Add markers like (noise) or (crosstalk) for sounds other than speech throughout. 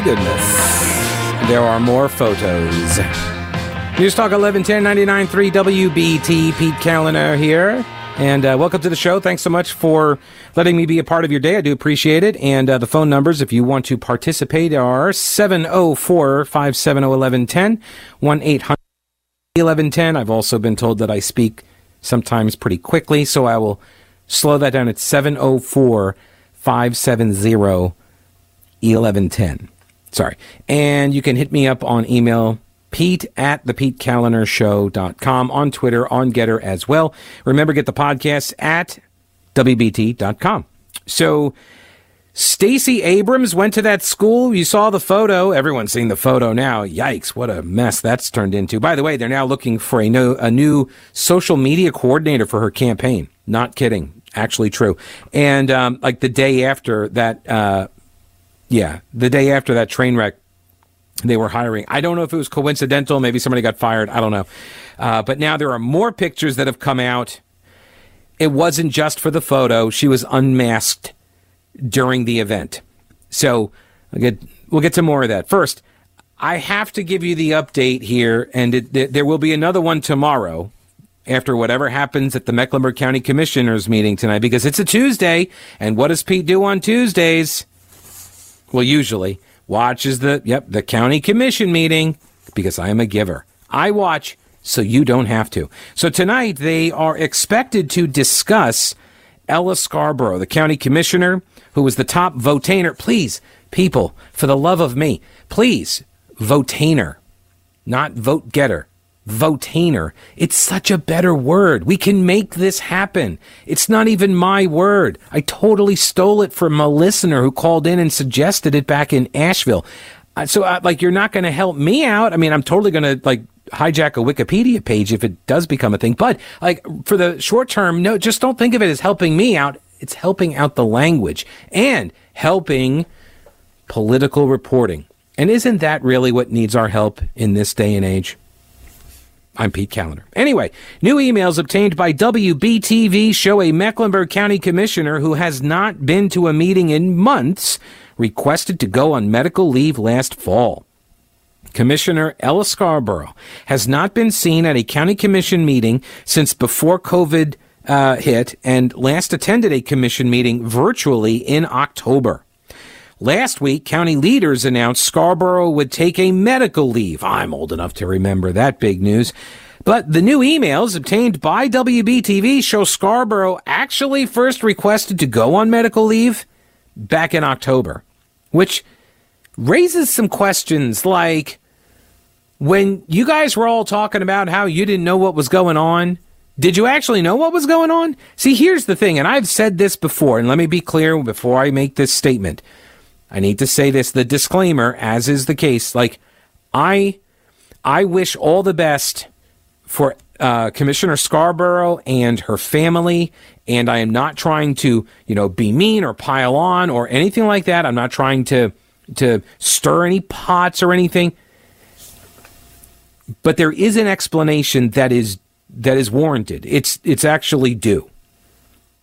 my goodness. There are more photos. News Talk 1110 99.3 WBT. Pete Kaliner here. And uh, welcome to the show. Thanks so much for letting me be a part of your day. I do appreciate it. And uh, the phone numbers, if you want to participate, are 704 570 1110, 1 800 1110. I've also been told that I speak sometimes pretty quickly, so I will slow that down. It's 704 570 1110. Sorry. And you can hit me up on email Pete at the Show.com, on Twitter, on Gettr as well. Remember, get the podcast at WBT.com. So, Stacey Abrams went to that school. You saw the photo. Everyone's seen the photo now. Yikes, what a mess that's turned into. By the way, they're now looking for a new, a new social media coordinator for her campaign. Not kidding. Actually true. And um, like the day after that, uh, yeah, the day after that train wreck they were hiring. I don't know if it was coincidental. Maybe somebody got fired. I don't know. Uh, but now there are more pictures that have come out. It wasn't just for the photo. She was unmasked during the event. So we'll get, we'll get to more of that. First, I have to give you the update here, and it, there will be another one tomorrow after whatever happens at the Mecklenburg County Commissioners meeting tonight because it's a Tuesday. And what does Pete do on Tuesdays? Well, usually watches the yep the county commission meeting because I am a giver. I watch so you don't have to. So tonight they are expected to discuss Ella Scarborough, the county commissioner, who was the top votainer. Please, people, for the love of me, please, votainer, not vote getter votainer. It's such a better word. We can make this happen. It's not even my word. I totally stole it from a listener who called in and suggested it back in Asheville. Uh, so, uh, like, you're not going to help me out. I mean, I'm totally going to, like, hijack a Wikipedia page if it does become a thing. But, like, for the short term, no, just don't think of it as helping me out. It's helping out the language and helping political reporting. And isn't that really what needs our help in this day and age? I'm Pete Kaliner. Anyway, new emails obtained by WBTV show a Mecklenburg County commissioner who has not been to a meeting in months requested to go on medical leave last fall. Commissioner Ella Scarborough has not been seen at a county commission meeting since before COVID uh, hit and last attended a commission meeting virtually in October. Last week, county leaders announced Scarborough would take a medical leave. I'm old enough to remember that big news. But the new emails obtained by WBTV show Scarborough actually first requested to go on medical leave back in October, which raises some questions like when you guys were all talking about how you didn't know what was going on, did you actually know what was going on? See, here's the thing, and I've said this before, and let me be clear before I make this statement. I need to say this the disclaimer as is the case like I I wish all the best for uh, Commissioner Scarborough and her family and I am not trying to, you know, be mean or pile on or anything like that. I'm not trying to to stir any pots or anything. But there is an explanation that is that is warranted. It's it's actually due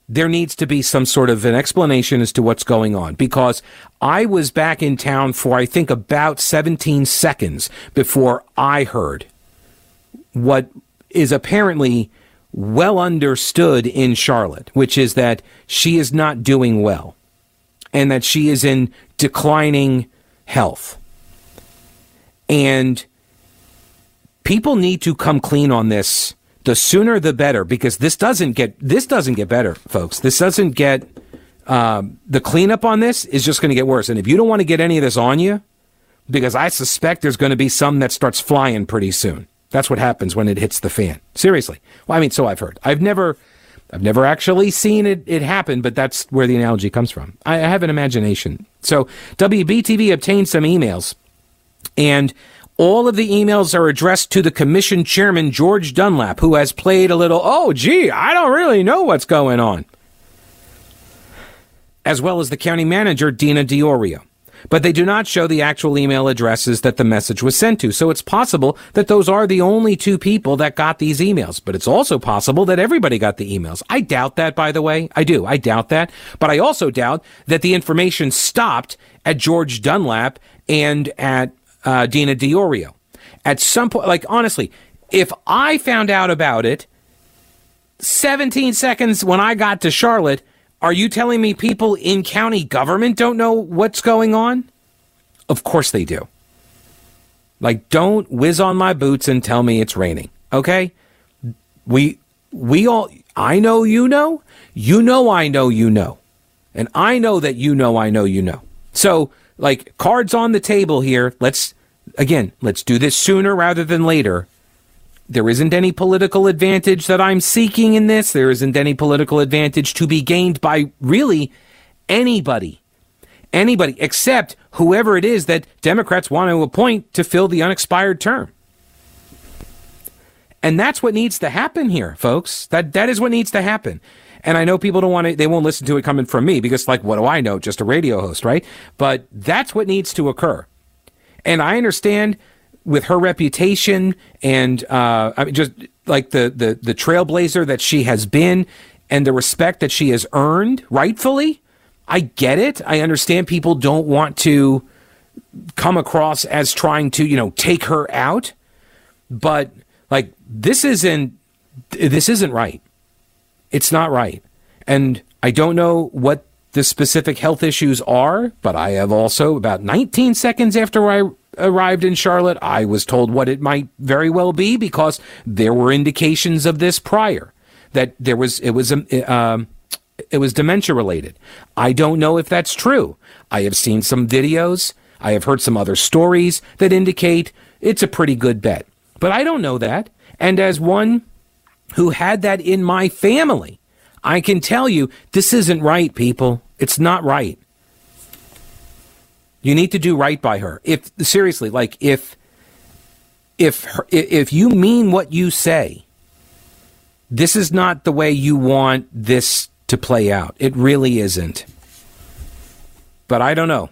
there needs to be some sort of an explanation as to what's going on because I was back in town for I think about 17 seconds before I heard what is apparently well understood in Charlotte, which is that she is not doing well and that she is in declining health. And people need to come clean on this the sooner the better because this doesn't get this doesn't get better, folks. This doesn't get um, the cleanup on this is just going to get worse. And if you don't want to get any of this on you, because I suspect there's going to be some that starts flying pretty soon. That's what happens when it hits the fan. Seriously. Well, I mean, so I've heard. I've never, I've never actually seen it, it happen, but that's where the analogy comes from. I, I have an imagination. So WBTV obtained some emails and all of the emails are addressed to the commission chairman, George Dunlap, who has played a little, oh, gee, I don't really know what's going on, as well as the county manager, Dena Diorio. but they do not show the actual email addresses that the message was sent to. So it's possible that those are the only two people that got these emails, but it's also possible that everybody got the emails. I doubt that, by the way. I do. I doubt that. But I also doubt that the information stopped at George Dunlap and at uh, Dena Diorio. At some point, like honestly, if I found out about it 17 seconds when I got to Charlotte, are you telling me people in county government don't know what's going on? Of course they do. Like, don't whiz on my boots and tell me it's raining. Okay? We, we all, I know you know. You know I know you know. And I know that you know I know you know. So, like, cards on the table here. Let's, again, let's do this sooner rather than later there isn't any political advantage that I'm seeking in this. There isn't any political advantage to be gained by really anybody. Anybody except whoever it is that Democrats want to appoint to fill the unexpired term. And that's what needs to happen here, folks. That that is what needs to happen. And I know people don't want to they won't listen to it coming from me because like what do I know? Just a radio host, right? But that's what needs to occur. And I understand with her reputation and uh, I mean, just like the, the the trailblazer that she has been and the respect that she has earned rightfully, I get it. I understand people don't want to come across as trying to you know take her out, but like this isn't this isn't right. It's not right, and I don't know what the specific health issues are, but I have also about 19 seconds after I arrived in Charlotte, I was told what it might very well be because there were indications of this prior that there was it was uh, it was dementia related. I don't know if that's true. I have seen some videos. I have heard some other stories that indicate it's a pretty good bet. But I don't know that. And as one who had that in my family, I can tell you this isn't right, people. It's not right. You need to do right by her. If seriously, like if if her, if you mean what you say, this is not the way you want this to play out. It really isn't. But I don't know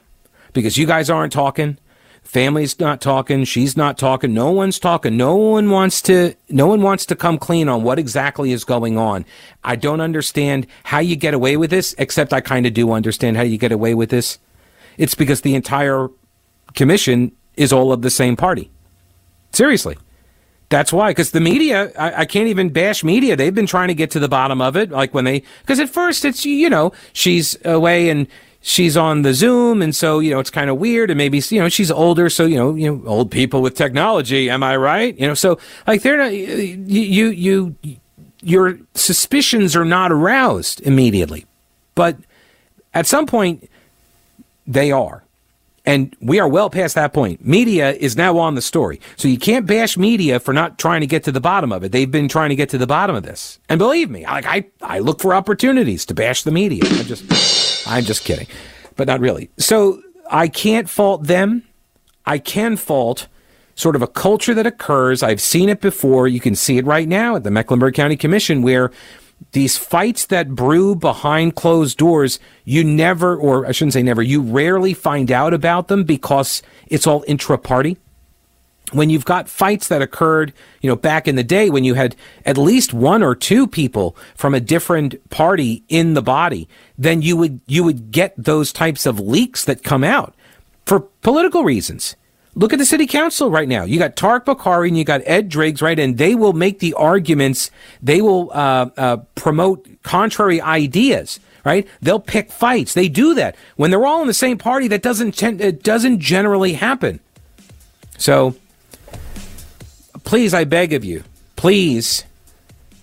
because you guys aren't talking. Family's not talking. She's not talking. No one's talking. No one wants to. No one wants to come clean on what exactly is going on. I don't understand how you get away with this. Except I kind of do understand how you get away with this. It's because the entire commission is all of the same party. Seriously. That's why, because the media, I, I, can't even bash media. They've been trying to get to the bottom of it. Like when they, because at first it's, you know, she's away and she's on the Zoom. And so, you know, it's kind of weird. And maybe, you know, she's older. So, you know, you know, old people with technology. Am I right? You know, so like they're not, you, you, you your suspicions are not aroused immediately. But at some point, they are. And we are well past that point. Media is now on the story. So you can't bash media for not trying to get to the bottom of it. They've been trying to get to the bottom of this. And believe me, like I, I look for opportunities to bash the media. I'm just, I'm just kidding, but not really. So I can't fault them. I can fault sort of a culture that occurs. I've seen it before. You can see it right now at the Mecklenburg County Commission where these fights that brew behind closed doors, you never, or I shouldn't say never, you rarely find out about them because it's all intra party. When you've got fights that occurred, you know, back in the day when you had at least one or two people from a different party in the body, then you would, you would get those types of leaks that come out for political reasons. Look at the city council right now. You got Tariq Bokhari and you got Ed Driggs, right? And they will make the arguments. They will uh, uh, promote contrary ideas, right? They'll pick fights. They do that when they're all in the same party. That doesn't tend, it doesn't generally happen. So, please, I beg of you, please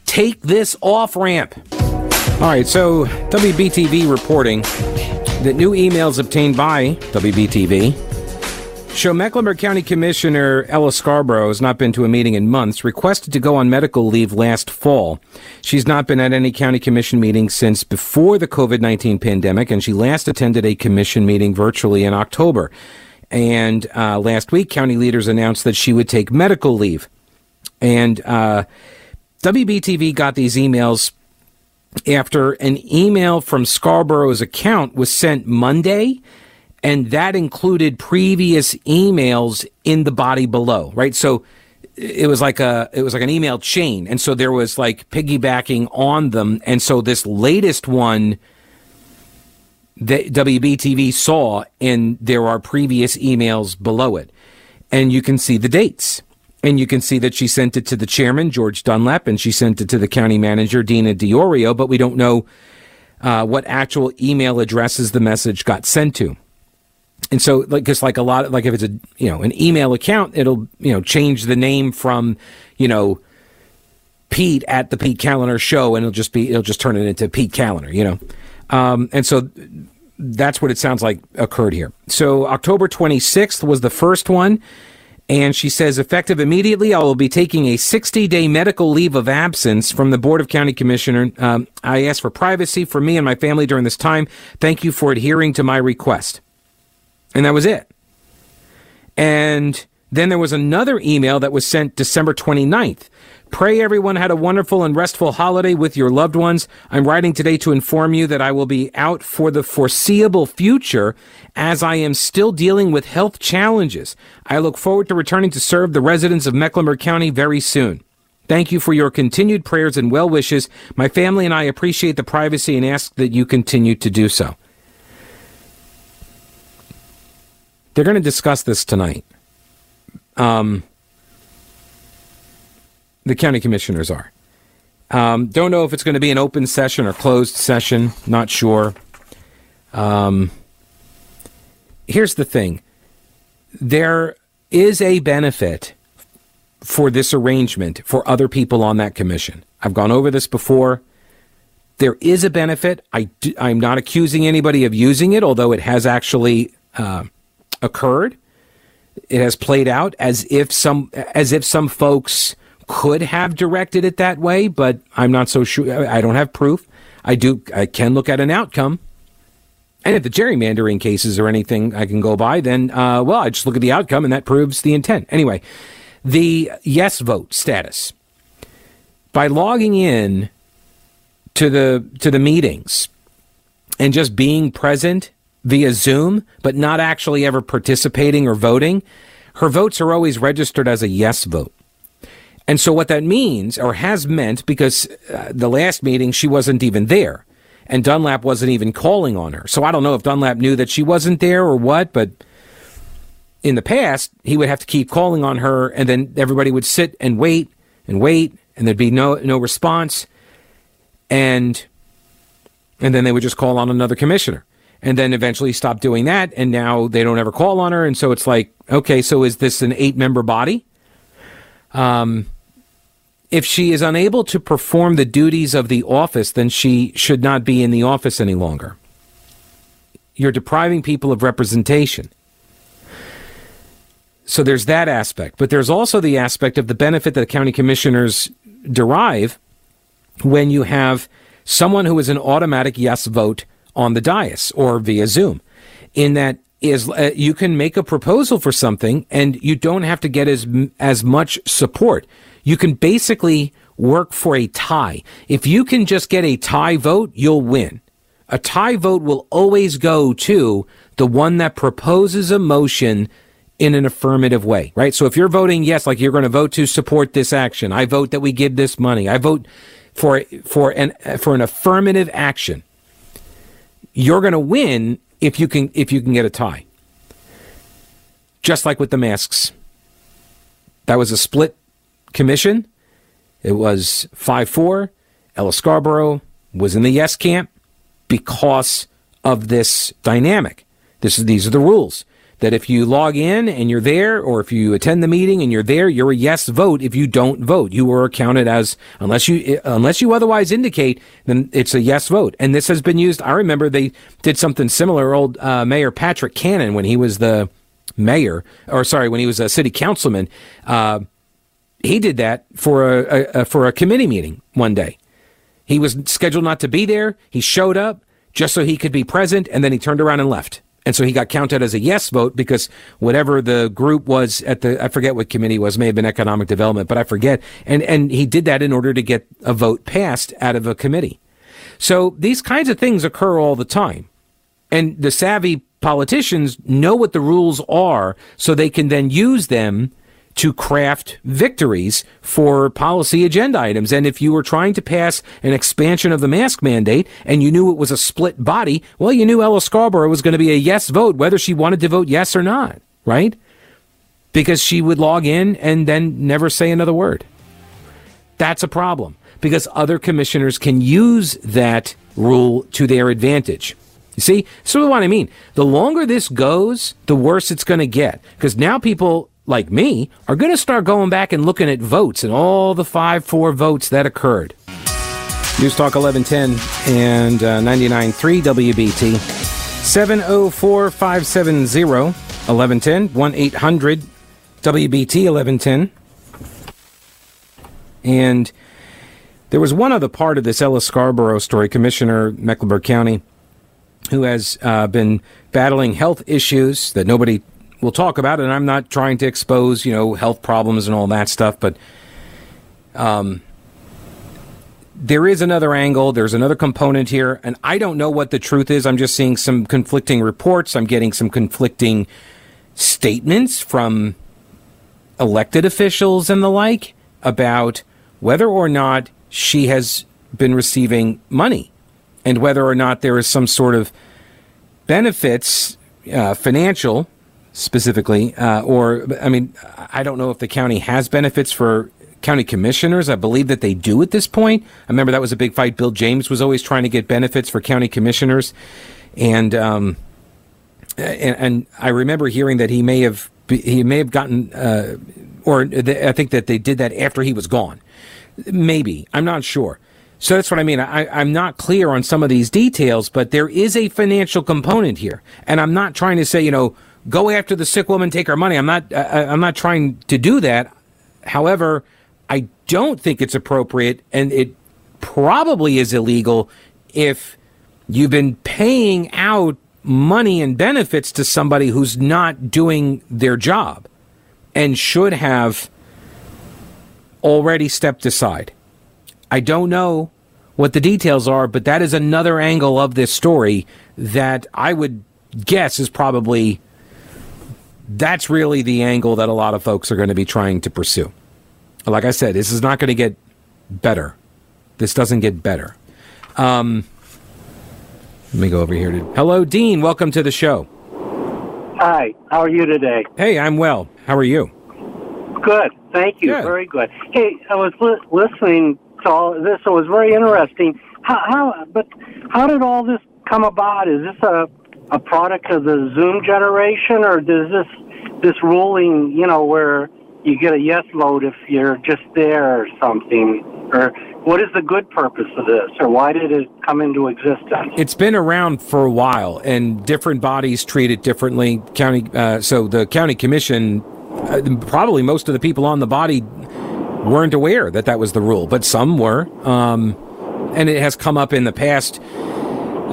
take this off ramp. All right. So WBTV reporting that new emails obtained by WBTV Show Mecklenburg County Commissioner Ella Scarborough has not been to a meeting in months, requested to go on medical leave last fall. She's not been at any county commission meeting since before the COVID 19 pandemic, and she last attended a commission meeting virtually in October. And uh, last week, county leaders announced that she would take medical leave. And uh, WBTV got these emails after an email from Scarborough's account was sent Monday and that included previous emails in the body below, right? So it was like a it was like an email chain, and so there was like piggybacking on them, and so this latest one that WBTV saw, and there are previous emails below it, and you can see the dates. And you can see that she sent it to the chairman, George Dunlap, and she sent it to the county manager, Dena Diorio, but we don't know uh, what actual email addresses the message got sent to. And so, like, because like a lot, like if it's a you know an email account, it'll you know change the name from you know Pete at the Pete Kaliner Show, and it'll just be it'll just turn it into Pete Kaliner, you know. Um, and so that's what it sounds like occurred here. So October 26th was the first one. And she says, effective immediately, I will be taking a 60 day medical leave of absence from the Board of County Commissioner. Um, I ask for privacy for me and my family during this time. Thank you for adhering to my request. And that was it. And then there was another email that was sent December 29th. Pray everyone had a wonderful and restful holiday with your loved ones. I'm writing today to inform you that I will be out for the foreseeable future as I am still dealing with health challenges. I look forward to returning to serve the residents of Mecklenburg County very soon. Thank you for your continued prayers and well wishes. My family and I appreciate the privacy and ask that you continue to do so. They're going to discuss this tonight. Um, the county commissioners are. Um, don't know if it's going to be an open session or closed session. Not sure. Um, here's the thing there is a benefit for this arrangement for other people on that commission. I've gone over this before. There is a benefit. I do, I'm not accusing anybody of using it, although it has actually uh, occurred. It has played out as if some as if some folks could have directed it that way, but I'm not so sure. I don't have proof. I do. I can look at an outcome. And if the gerrymandering cases or anything I can go by, then uh, well, I just look at the outcome, and that proves the intent. Anyway, the yes vote status by logging in to the to the meetings and just being present via Zoom, but not actually ever participating or voting, her votes are always registered as a yes vote. And so what that means or has meant, because uh, the last meeting she wasn't even there and Dunlap wasn't even calling on her. So I don't know if Dunlap knew that she wasn't there or what, but in the past, he would have to keep calling on her and then everybody would sit and wait and wait and there'd be no, no response. And, and then they would just call on another commissioner and then eventually stop doing that. And now they don't ever call on her. And so it's like, okay, so is this an eight member body? Um, if she is unable to perform the duties of the office, then she should not be in the office any longer. You're depriving people of representation. So there's that aspect. But there's also the aspect of the benefit that the county commissioners derive when you have someone who is an automatic yes vote on the dais or via Zoom, in that is uh, you can make a proposal for something and you don't have to get as as much support. You can basically work for a tie. If you can just get a tie vote, you'll win. A tie vote will always go to the one that proposes a motion in an affirmative way, right? So if you're voting yes, like you're going to vote to support this action, I vote that we give this money. I vote for for an for an affirmative action you're going to win if you can if you can get a tie. Just like with the masks. That was a split commission. It was 5-4. Ella Scarborough was in the yes camp because of this dynamic. This is these are the rules that if you log in and you're there, or if you attend the meeting and you're there, you're a yes vote. If you don't vote, you are counted as unless you unless you otherwise indicate, then it's a yes vote. And this has been used. I remember they did something similar. Old uh, Mayor Patrick Cannon when he was the mayor, or sorry, when he was a city councilman, uh, he did that for a, a, a for a committee meeting one day. He was scheduled not to be there. He showed up just so he could be present, and then he turned around and left. And so he got counted as a yes vote because whatever the group was at the, I forget what committee was, may have been economic development, but I forget. And, and he did that in order to get a vote passed out of a committee. So these kinds of things occur all the time. And the savvy politicians know what the rules are so they can then use them to craft victories for policy agenda items. And if you were trying to pass an expansion of the mask mandate and you knew it was a split body, well, you knew Ella Scarborough was going to be a yes vote, whether she wanted to vote yes or not, right? Because she would log in and then never say another word. That's a problem because other commissioners can use that rule to their advantage. You see, so what I mean. The longer this goes, the worse it's going to get because now people like me are going to start going back and looking at votes and all the 5 4 votes that occurred. News Talk 1110 and uh, 99.3 WBT. 704 570 1110 1 800 WBT 1110. And there was one other part of this Ella Scarborough story, Commissioner Mecklenburg County, who has uh, been battling health issues that nobody will talk about. It. And I'm not trying to expose, you know, health problems and all that stuff, but um, there is another angle. There's another component here, and I don't know what the truth is. I'm just seeing some conflicting reports. I'm getting some conflicting statements from elected officials and the like about whether or not she has been receiving money and whether or not there is some sort of benefits, uh, financial specifically, uh, or I mean, I don't know if the county has benefits for county commissioners. I believe that they do at this point. I remember that was a big fight. Bill James was always trying to get benefits for county commissioners, and um, and, and I remember hearing that he may have he may have gotten, uh, or I think that they did that after he was gone. Maybe I'm not sure. So that's what I mean. I, I'm not clear on some of these details, but there is a financial component here, and I'm not trying to say you know go after the sick woman, take her money. I'm not. I, I'm not trying to do that. However, I don't think it's appropriate, and it probably is illegal if you've been paying out money and benefits to somebody who's not doing their job and should have already stepped aside. I don't know what the details are, but that is another angle of this story that I would guess is probably that's really the angle that a lot of folks are going to be trying to pursue. Like I said, this is not going to get better. This doesn't get better. Um, let me go over here to. Hello, Dean. Welcome to the show. Hi. How are you today? Hey, I'm well. How are you? Good. Thank you. Good. Very good. Hey, I was li- listening to all this. It was very interesting. How, how, but how did all this come about? Is this a a product of the Zoom generation, or does this this ruling, you know, where you get a yes vote if you're just there or something, or what is the good purpose of this, or why did it come into existence? It's been around for a while, and different bodies treat it differently. County, uh, so the county commission, uh, probably most of the people on the body weren't aware that that was the rule, but some were, um, and it has come up in the past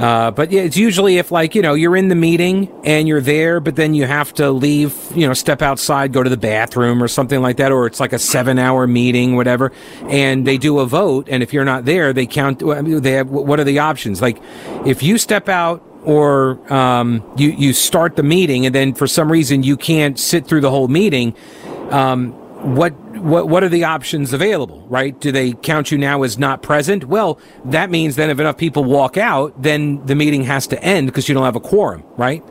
uh, but yeah, it's usually if like you know you're in the meeting and you're there, but then you have to leave, you know, step outside, go to the bathroom or something like that, or it's like a seven-hour meeting, whatever, and they do a vote, and if you're not there, they count. They have what are the options? Like if you step out or um, you you start the meeting and then for some reason you can't sit through the whole meeting. Um, what what what are the options available right do they count you now as not present well that means then if enough people walk out then the meeting has to end because you don't have a quorum right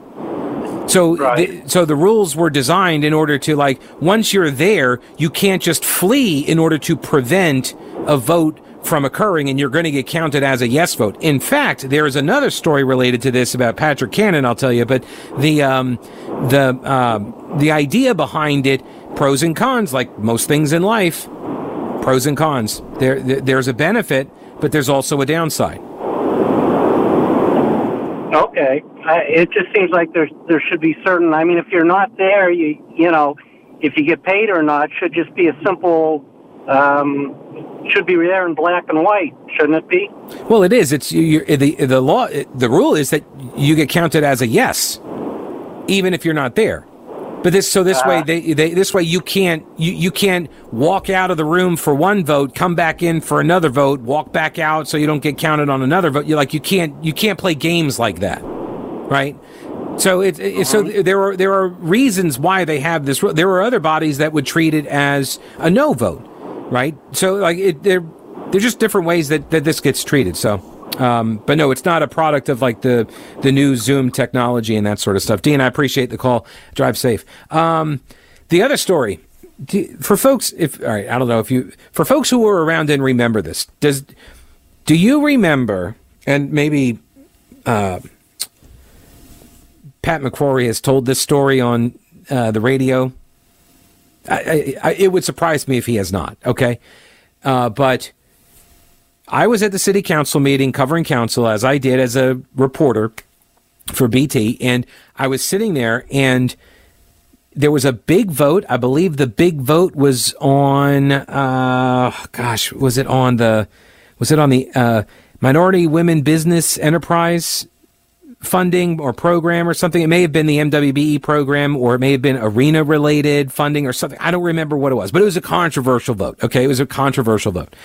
so right. the, so the rules were designed in order to like once you're there you can't just flee in order to prevent a vote from occurring and you're going to get counted as a yes vote. In fact, there is another story related to this about Patrick Cannon, I'll tell you, but the, um, the, uh, the idea behind it pros and cons, like most things in life. Pros and cons. There, there's a benefit, but there's also a downside. Okay, uh, it just seems like there there should be certain. I mean, if you're not there, you you know, if you get paid or not, should just be a simple. Um, should be there in black and white, shouldn't it be? Well, it is. It's you, the the law. The rule is that you get counted as a yes, even if you're not there. But this so this uh, way they, they this way you can't you, you can't walk out of the room for one vote, come back in for another vote, walk back out so you don't get counted on another vote. You like you can't you can't play games like that, right? So it, it so uh-huh. there are there are reasons why they have this. There are other bodies that would treat it as a no vote, right? So like it, they're they're just different ways that, that this gets treated. So, um, but no, it's not a product of like the the new Zoom technology and that sort of stuff. Dean, I appreciate the call. Drive safe. Um, the other story for folks, if all right, I don't know if you for folks who were around and remember this, does do you remember? And maybe. Uh, Pat McCrory has told this story on uh, the radio. I, I, it would surprise me if he has not. Okay, uh, but I was at the city council meeting covering council as I did as a reporter for BT, and I was sitting there, and there was a big vote. I believe the big vote was on. Uh, gosh, was it on the? Was it on the uh, Minority Women Business Enterprise funding or program or something. It may have been the MWBE program or it may have been arena related funding or something. I don't remember what it was, but it was a controversial vote. Okay. It was a controversial vote.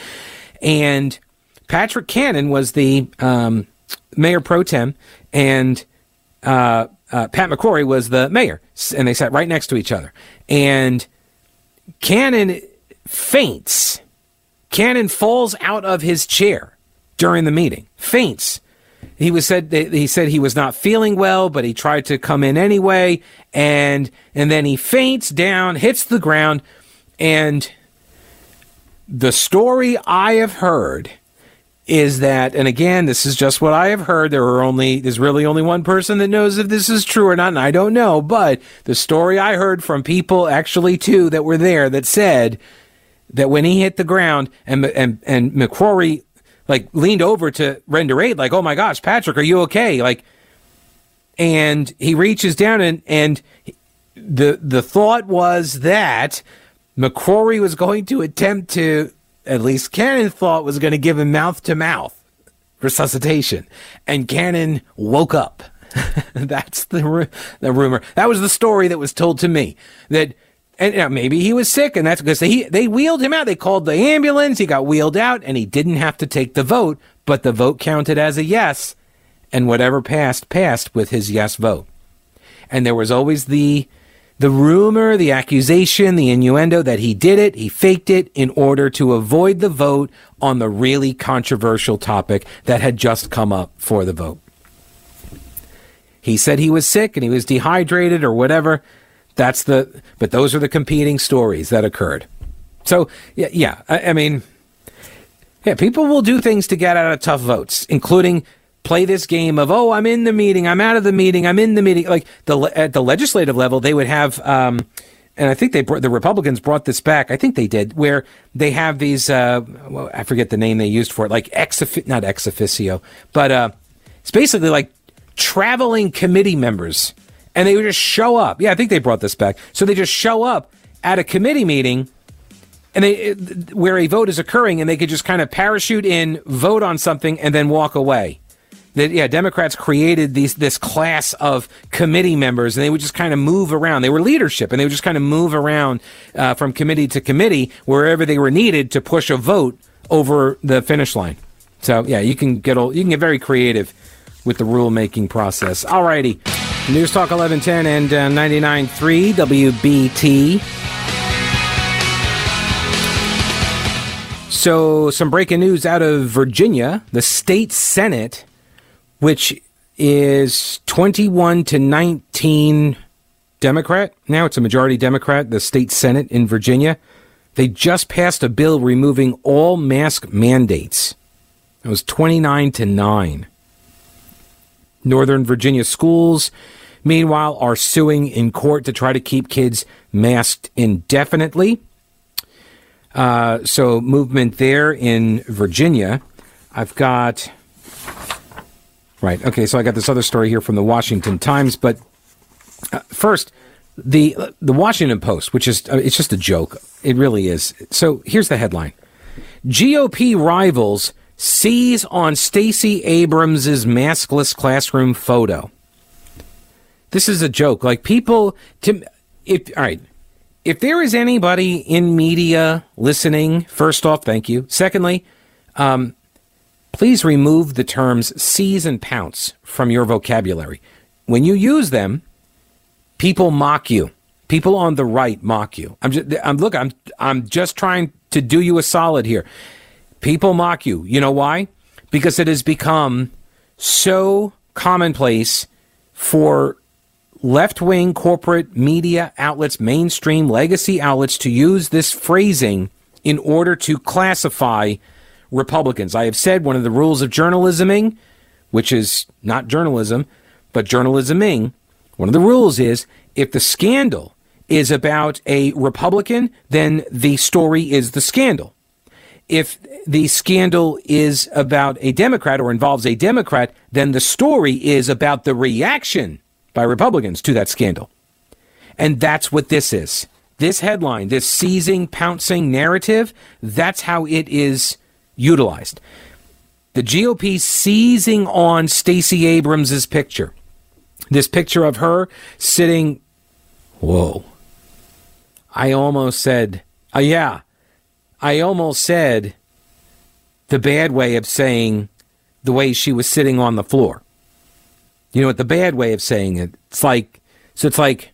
And Patrick Cannon was the um, mayor pro tem and uh, uh, Pat McCrory was the mayor. And they sat right next to each other. And Cannon faints. Cannon falls out of his chair during the meeting, faints he was said he said he was not feeling well, but he tried to come in anyway, and and then he faints down, hits the ground, and the story I have heard is that, and again, this is just what I have heard. There are only there's really only one person that knows if this is true or not, and I don't know. But the story I heard from people, actually two that were there, that said that when he hit the ground and and and McCrory like leaned over to render aid, like, "Oh my gosh, Patrick, are you okay?" Like, and he reaches down and and the the thought was that McCrory was going to attempt to, at least Cannon thought was going to give him mouth to mouth resuscitation, and Cannon woke up. (laughs) That's the the rumor. That was the story that was told to me that and you know, maybe he was sick, and that's because they they wheeled him out. They called the ambulance. He got wheeled out, and he didn't have to take the vote, but the vote counted as a yes, and whatever passed passed with his yes vote. And there was always the the rumor, the accusation, the innuendo that he did it, he faked it in order to avoid the vote on the really controversial topic that had just come up for the vote. He said he was sick and he was dehydrated or whatever. That's the, but those are the competing stories that occurred. So, yeah, yeah I, I mean, yeah, people will do things to get out of tough votes, including play this game of oh i'm in the meeting i'm out of the meeting i'm in the meeting like the at the legislative level they would have um, and I think they brought, the Republicans brought this back. I think they did, where they have these. Uh, well, I forget the name they used for it, like ex not ex officio, but uh, it's basically like traveling committee members and they would just show up. Yeah, I think they brought this back. So they just show up at a committee meeting and they where a vote is occurring and they could just kind of parachute in, vote on something and then walk away. That yeah, Democrats created these this class of committee members, and they would just kind of move around. They were leadership, and they would just kind of move around uh, from committee to committee wherever they were needed to push a vote over the finish line. So yeah, you can get you can get very creative with the rulemaking process. All righty, News Talk 1110 and uh, 99.3 WBT. So, some breaking news out of Virginia. The state Senate, which is 21 to 19 Democrat, now it's a majority Democrat, the state Senate in Virginia, they just passed a bill removing all mask mandates. It was 29 to 9. Northern Virginia schools, meanwhile, are suing in court to try to keep kids masked indefinitely. Uh, so, movement there in Virginia. I've got. Right. Okay. So I got this other story here from the Washington Times, but uh, first, the the Washington Post, which is uh, it's just a joke. It really is. So here's the headline: GOP rivals seize on Stacey Abrams' maskless classroom photo. This is a joke. Like people to if all right. If there is anybody in media listening, first off, thank you. Secondly, um, please remove the terms seize and pounce from your vocabulary. when you use them, people mock you. People on the right mock you. I'm just, I'm look, I'm, I'm just trying to do you a solid here. People mock you. You know why? Because it has become so commonplace for left wing corporate media outlets, mainstream legacy outlets to use this phrasing in order to classify Republicans. I have said one of the rules of journalisming, which is not journalism, but journalisming, one of the rules is if the scandal is about a Republican, then the story is the scandal. If the scandal is about a Democrat or involves a Democrat, then the story is about the reaction by Republicans to that scandal. And that's what this is. This headline, this seizing, pouncing narrative, that's how it is utilized. The GOP seizing on Stacey Abrams' picture. This picture of her sitting. Whoa. I almost said, uh, yeah, I almost said the bad way of saying the way she was sitting on the floor. You know what the bad way of saying it? It's like so it's like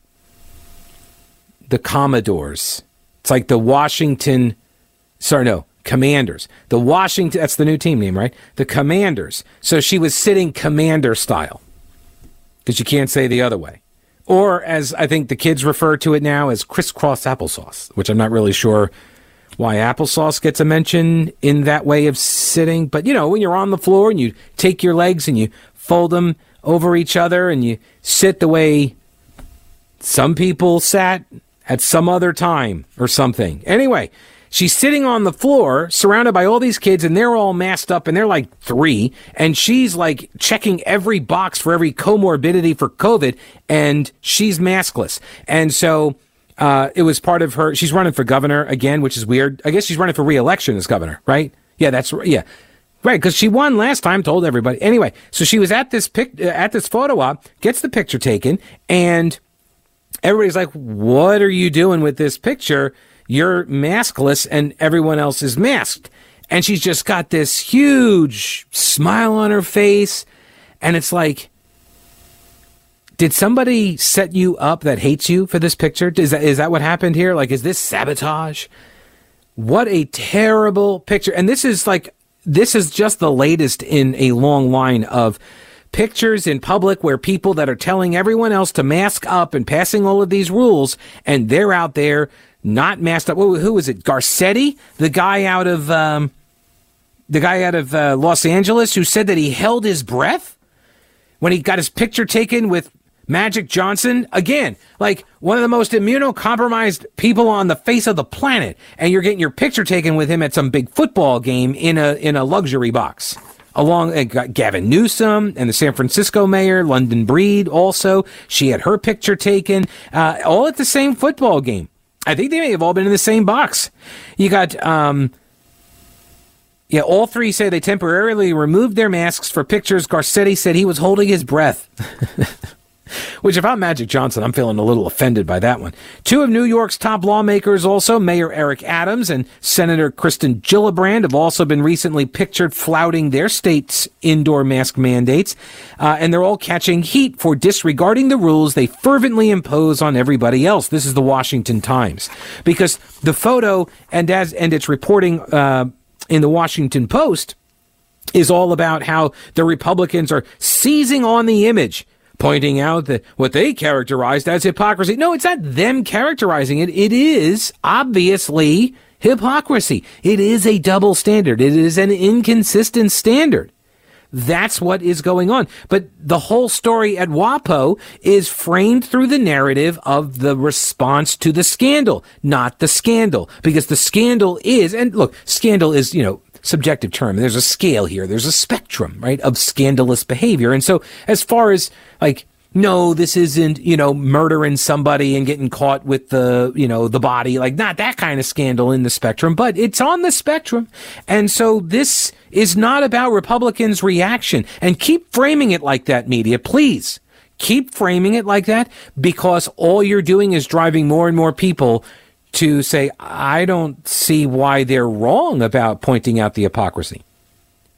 the Commodores. It's like the Washington sorry no, Commanders. The Washington that's the new team name, right? The Commanders. So she was sitting commander style. Cuz you can't say the other way. Or as I think the kids refer to it now as crisscross applesauce, which I'm not really sure why applesauce gets a mention in that way of sitting, but you know, when you're on the floor and you take your legs and you fold them over each other and you sit the way some people sat at some other time or something. Anyway, she's sitting on the floor surrounded by all these kids and they're all masked up and they're like three and she's like checking every box for every comorbidity for COVID and she's maskless. And so uh, it was part of her. She's running for governor again, which is weird. I guess she's running for reelection as governor, right? Yeah, that's yeah. Right, because she won last time, told everybody. Anyway, so she was at this pic, uh, at this photo op, gets the picture taken, and everybody's like, "What are you doing with this picture? You're maskless, and everyone else is masked." And she's just got this huge smile on her face, and it's like, did somebody set you up that hates you for this picture? Is that is that what happened here? Like, is this sabotage? What a terrible picture! And this is like this is just the latest in a long line of pictures in public where people that are telling everyone else to mask up and passing all of these rules, and they're out there not masked up. Who was it? Garcetti, the guy out of um, the guy out of uh, Los Angeles who said that he held his breath when he got his picture taken with Magic Johnson, again, like one of the most immunocompromised people on the face of the planet, and you're getting your picture taken with him at some big football game in a in a luxury box. Along uh, Gavin Newsom and the San Francisco mayor, London Breed, also she had her picture taken, uh, all at the same football game. I think they may have all been in the same box. You got um, yeah, all three say they temporarily removed their masks for pictures. Garcetti said he was holding his breath. (laughs) Which, if I'm Magic Johnson, I'm feeling a little offended by that one. Two of New York's top lawmakers, also Mayor Eric Adams and Senator Kirsten Gillibrand, have also been recently pictured flouting their state's indoor mask mandates. Uh, and they're all catching heat for disregarding the rules they fervently impose on everybody else. This is the Washington Times. Because the photo and as and its reporting uh, in the Washington Post is all about how the Republicans are seizing on the image pointing out that what they characterized as hypocrisy. No, it's not them characterizing it. It is obviously hypocrisy. It is a double standard. It is an inconsistent standard. That's what is going on. But the whole story at WAPO is framed through the narrative of the response to the scandal, not the scandal. Because the scandal is, and look, scandal is, you know, subjective term. There's a scale here. There's a spectrum, right, of scandalous behavior. And so as far as like, no, this isn't, you know, murdering somebody and getting caught with the, you know, the body, like not that kind of scandal in the spectrum, but it's on the spectrum. And so this is not about Republicans' reaction. And keep framing it like that, media, please. Keep framing it like that because all you're doing is driving more and more people to say, I don't see why they're wrong about pointing out the hypocrisy.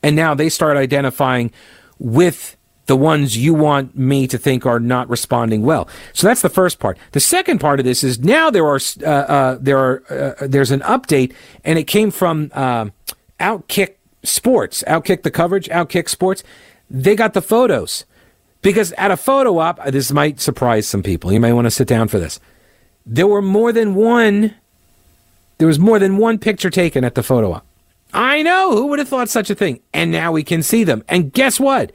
And now they start identifying with the ones you want me to think are not responding well. So that's the first part. The second part of this is now there are uh, uh, there are uh, there's an update, and it came from uh, Outkick Sports, Outkick the coverage, Outkick Sports. They got the photos because at a photo op, this might surprise some people. You may want to sit down for this. There were more than one. There was more than one picture taken at the photo op. I know. Who would have thought such a thing? And now we can see them. And guess what?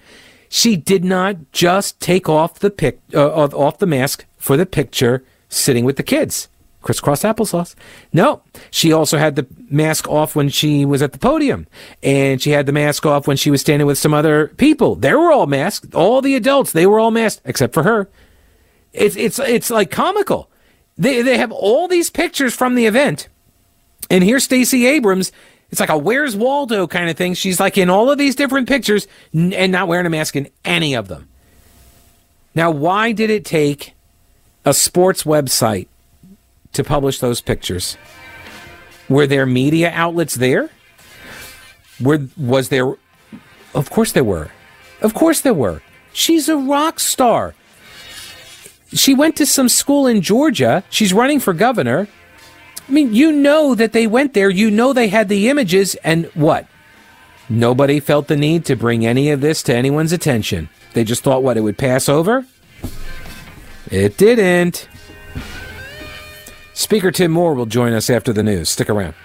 She did not just take off the pic, uh, off the mask for the picture sitting with the kids. Crisscross applesauce. No, she also had the mask off when she was at the podium, and she had the mask off when she was standing with some other people. They were all masked. All the adults, they were all masked except for her. It's it's it's like comical. They they have all these pictures from the event, and here's Stacey Abrams it's like a Where's Waldo kind of thing. She's like in all of these different pictures and not wearing a mask in any of them. Now, why did it take a sports website to publish those pictures? Were there media outlets there? Were was there? Of course there were. Of course there were. She's a rock star. She went to some school in Georgia. She's running for governor. I mean, you know that they went there. You know they had the images, and what? Nobody felt the need to bring any of this to anyone's attention. They just thought what it would pass over. It didn't. Speaker Tim Moore will join us after the news. Stick around.